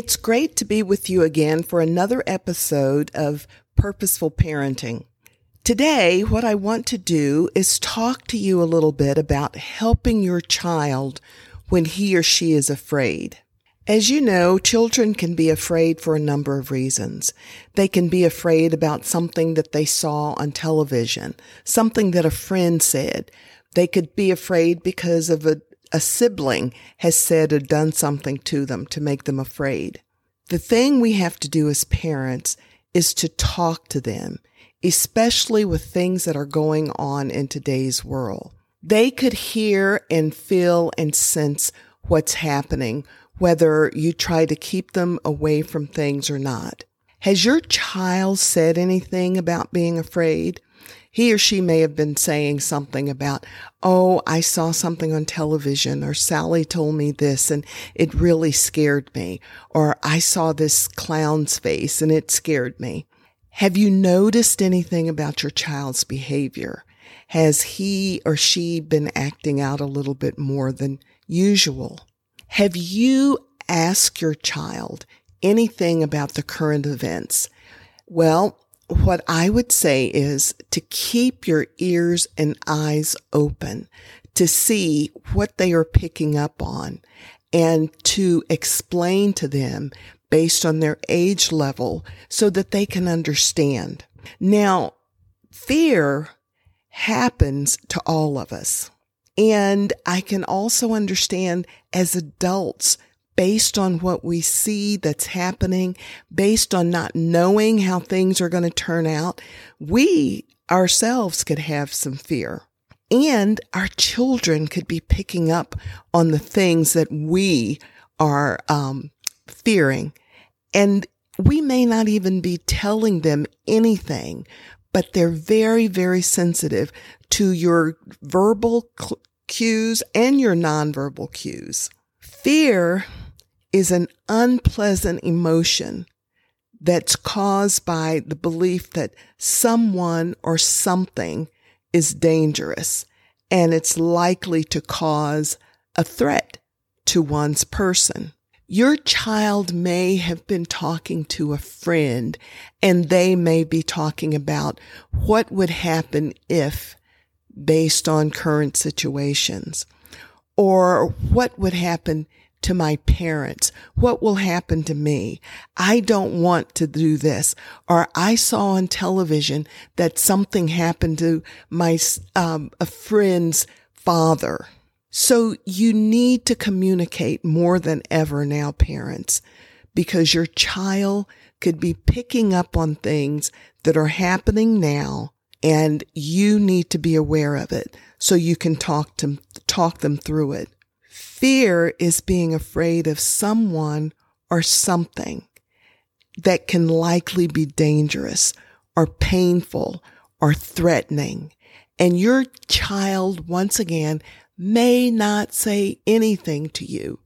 It's great to be with you again for another episode of Purposeful Parenting. Today, what I want to do is talk to you a little bit about helping your child when he or she is afraid. As you know, children can be afraid for a number of reasons. They can be afraid about something that they saw on television, something that a friend said. They could be afraid because of a a sibling has said or done something to them to make them afraid. The thing we have to do as parents is to talk to them, especially with things that are going on in today's world. They could hear and feel and sense what's happening, whether you try to keep them away from things or not. Has your child said anything about being afraid? he or she may have been saying something about, Oh, I saw something on television or Sally told me this and it really scared me. Or I saw this clown's face and it scared me. Have you noticed anything about your child's behavior? Has he or she been acting out a little bit more than usual? Have you asked your child anything about the current events? Well, what I would say is to keep your ears and eyes open to see what they are picking up on and to explain to them based on their age level so that they can understand. Now, fear happens to all of us. And I can also understand as adults based on what we see that's happening, based on not knowing how things are going to turn out, we ourselves could have some fear. And our children could be picking up on the things that we are um, fearing. And we may not even be telling them anything, but they're very, very sensitive to your verbal cl- cues and your nonverbal cues. Fear is an unpleasant emotion that's caused by the belief that someone or something is dangerous and it's likely to cause a threat to one's person. Your child may have been talking to a friend and they may be talking about what would happen if based on current situations or what would happen to my parents? What will happen to me? I don't want to do this. Or I saw on television that something happened to my, um, a friend's father. So you need to communicate more than ever now, parents, because your child could be picking up on things that are happening now and you need to be aware of it so you can talk to talk them through it. Fear is being afraid of someone or something that can likely be dangerous or painful or threatening. And your child, once again, may not say anything to you.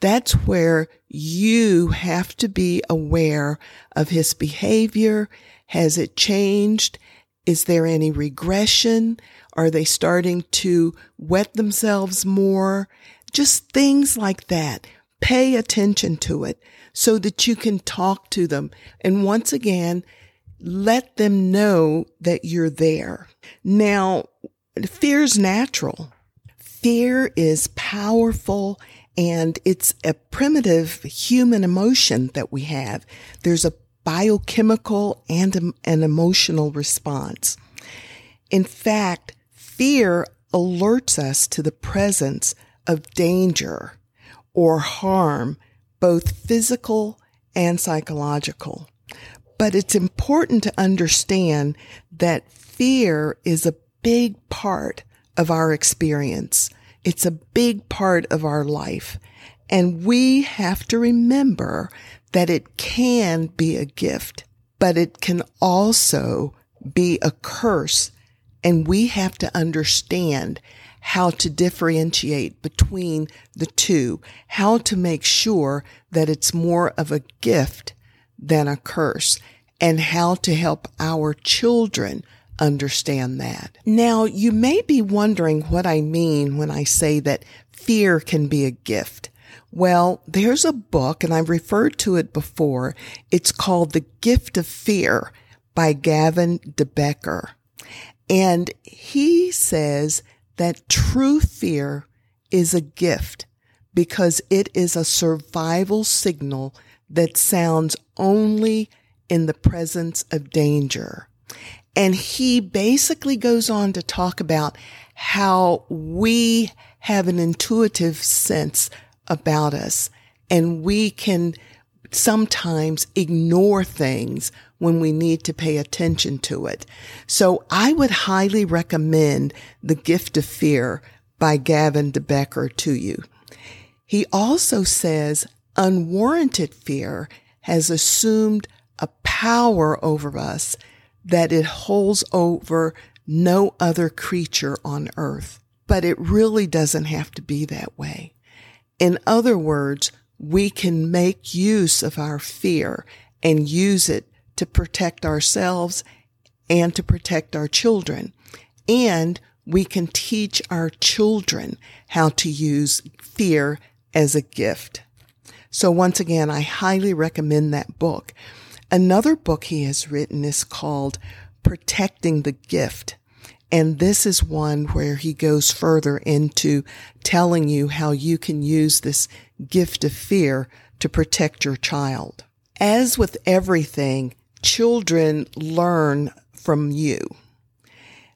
That's where you have to be aware of his behavior. Has it changed? Is there any regression? Are they starting to wet themselves more? Just things like that. Pay attention to it so that you can talk to them. And once again, let them know that you're there. Now, fear's natural. Fear is powerful and it's a primitive human emotion that we have. There's a biochemical and an emotional response. In fact, fear alerts us to the presence of danger or harm, both physical and psychological. But it's important to understand that fear is a big part of our experience. It's a big part of our life. And we have to remember that it can be a gift, but it can also be a curse. And we have to understand how to differentiate between the two, how to make sure that it's more of a gift than a curse, and how to help our children understand that. Now, you may be wondering what I mean when I say that fear can be a gift. Well, there's a book, and I've referred to it before. It's called The Gift of Fear by Gavin de Becker. And he says that true fear is a gift because it is a survival signal that sounds only in the presence of danger. And he basically goes on to talk about how we have an intuitive sense about us and we can sometimes ignore things when we need to pay attention to it. So I would highly recommend The Gift of Fear by Gavin de Becker to you. He also says unwarranted fear has assumed a power over us that it holds over no other creature on earth. But it really doesn't have to be that way. In other words, we can make use of our fear and use it to protect ourselves and to protect our children. And we can teach our children how to use fear as a gift. So once again, I highly recommend that book. Another book he has written is called Protecting the Gift. And this is one where he goes further into telling you how you can use this gift of fear to protect your child. As with everything, children learn from you.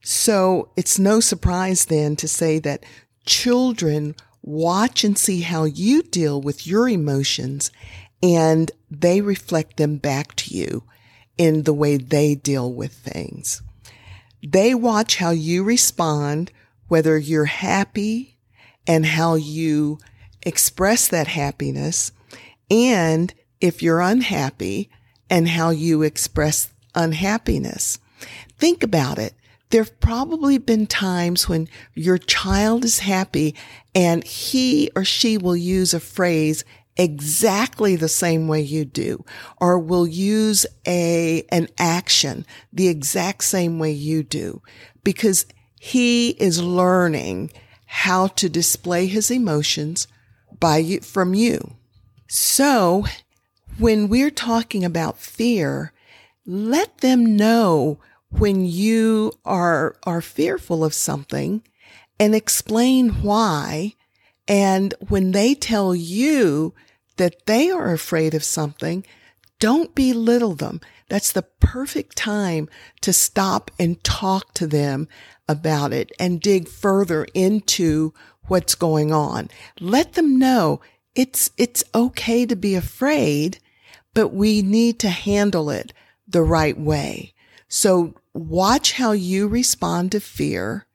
So it's no surprise then to say that children watch and see how you deal with your emotions and they reflect them back to you in the way they deal with things. They watch how you respond, whether you're happy and how you express that happiness, and if you're unhappy and how you express unhappiness. Think about it. There have probably been times when your child is happy and he or she will use a phrase exactly the same way you do or will use a an action the exact same way you do because he is learning how to display his emotions by you, from you. So when we're talking about fear, let them know when you are are fearful of something and explain why and when they tell you that they are afraid of something, don't belittle them. That's the perfect time to stop and talk to them about it and dig further into what's going on. Let them know it's, it's okay to be afraid, but we need to handle it the right way. So watch how you respond to fear.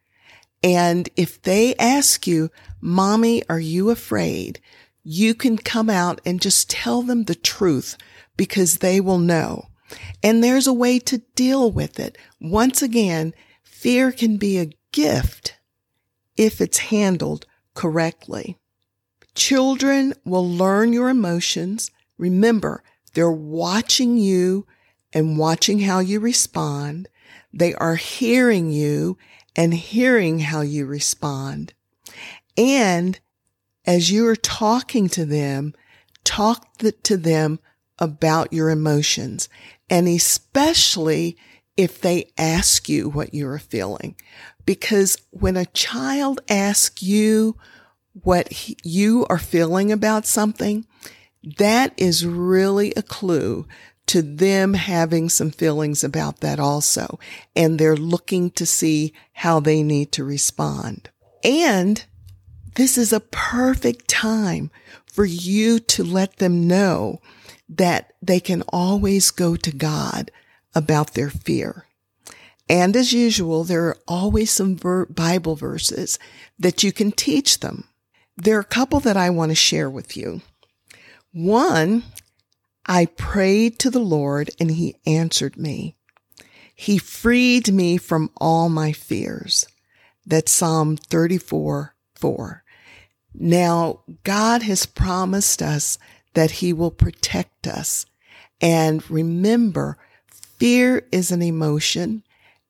And if they ask you, mommy, are you afraid? You can come out and just tell them the truth because they will know. And there's a way to deal with it. Once again, fear can be a gift if it's handled correctly. Children will learn your emotions. Remember, they're watching you and watching how you respond. They are hearing you and hearing how you respond. And as you're talking to them, talk to them about your emotions and especially if they ask you what you're feeling. Because when a child asks you what he, you are feeling about something, that is really a clue to them having some feelings about that also. And they're looking to see how they need to respond. And this is a perfect time for you to let them know that they can always go to God about their fear. And as usual, there are always some Bible verses that you can teach them. There are a couple that I want to share with you. One, I prayed to the Lord and he answered me. He freed me from all my fears. That's Psalm 34, 4. Now, God has promised us that he will protect us. And remember, fear is an emotion.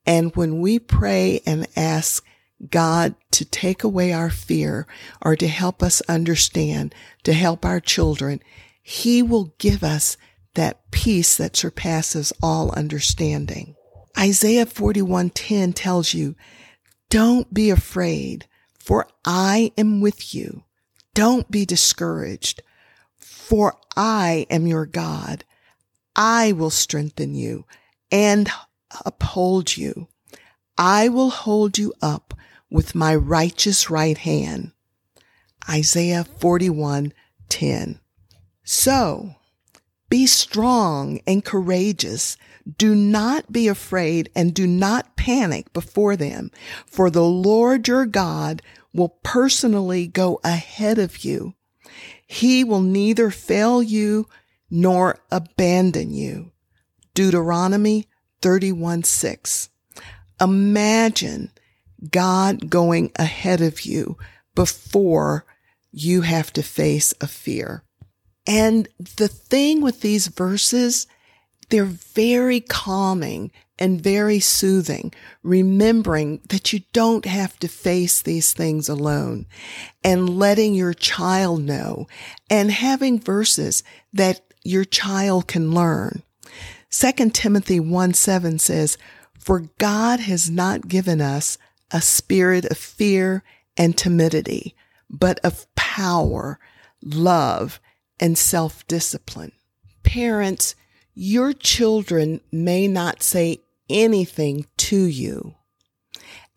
And when we pray and ask God to take away our fear or to help us understand, to help our children, he will give us that peace that surpasses all understanding. Isaiah 41:10 tells you, "Don't be afraid, for I am with you. Don't be discouraged, for I am your God. I will strengthen you and uphold you. I will hold you up with my righteous right hand." Isaiah 41:10. So, be strong and courageous. Do not be afraid and do not panic before them, for the Lord your God will personally go ahead of you. He will neither fail you nor abandon you. Deuteronomy 31 6. Imagine God going ahead of you before you have to face a fear. And the thing with these verses, they're very calming and very soothing, remembering that you don't have to face these things alone and letting your child know and having verses that your child can learn. 2 Timothy 1 7 says, For God has not given us a spirit of fear and timidity, but of power, love, and self-discipline. Parents, your children may not say anything to you.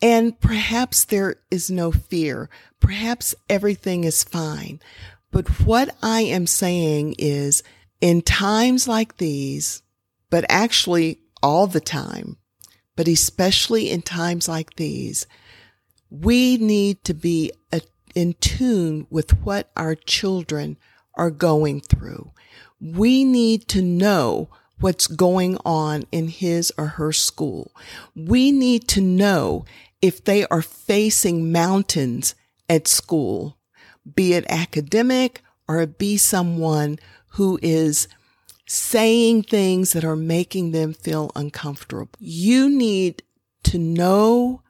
And perhaps there is no fear. Perhaps everything is fine. But what I am saying is in times like these, but actually all the time, but especially in times like these, we need to be in tune with what our children are going through. We need to know what's going on in his or her school. We need to know if they are facing mountains at school, be it academic or be someone who is saying things that are making them feel uncomfortable. You need to know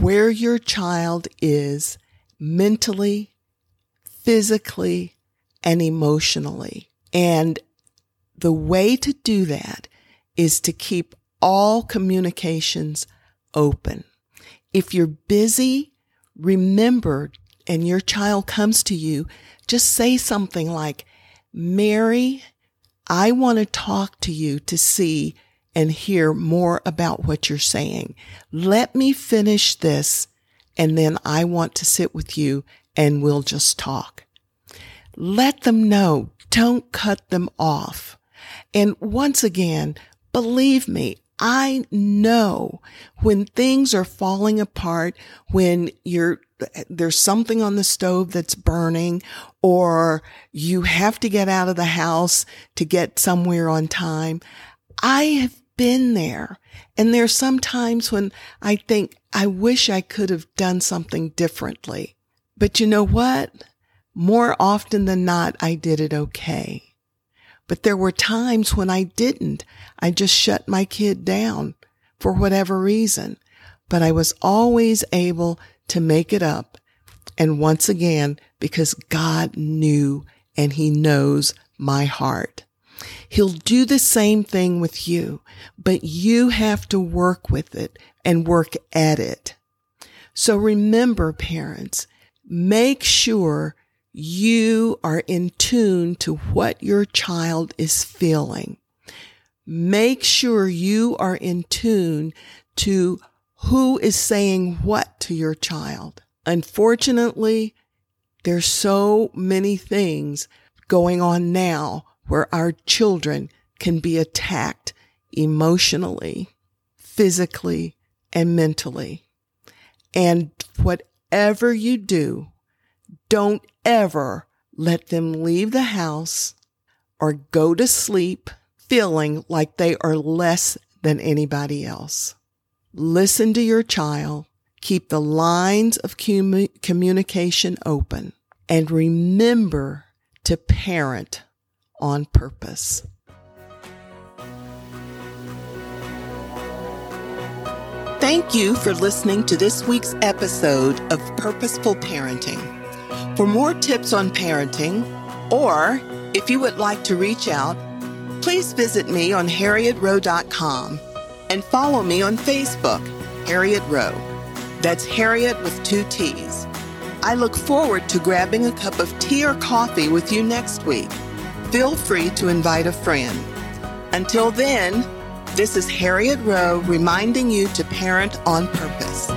where your child is mentally, physically, and emotionally. And the way to do that is to keep all communications open. If you're busy, remember, and your child comes to you, just say something like, Mary, I want to talk to you to see and hear more about what you're saying. Let me finish this and then I want to sit with you and we'll just talk. Let them know. Don't cut them off. And once again, believe me, I know when things are falling apart, when you're, there's something on the stove that's burning or you have to get out of the house to get somewhere on time. I have been there. And there's some times when I think I wish I could have done something differently. But you know what? More often than not, I did it okay. But there were times when I didn't. I just shut my kid down for whatever reason. But I was always able to make it up. And once again, because God knew and he knows my heart. He'll do the same thing with you, but you have to work with it and work at it. So remember, parents, make sure you are in tune to what your child is feeling. Make sure you are in tune to who is saying what to your child. Unfortunately, there's so many things going on now where our children can be attacked emotionally, physically, and mentally. And whatever you do, don't ever let them leave the house or go to sleep feeling like they are less than anybody else. Listen to your child. Keep the lines of commu- communication open and remember to parent on purpose. Thank you for listening to this week's episode of Purposeful Parenting. For more tips on parenting, or if you would like to reach out, please visit me on harrietrow.com and follow me on Facebook, Harriet Rowe. That's Harriet with two T's. I look forward to grabbing a cup of tea or coffee with you next week. Feel free to invite a friend. Until then, this is Harriet Rowe reminding you to parent on purpose.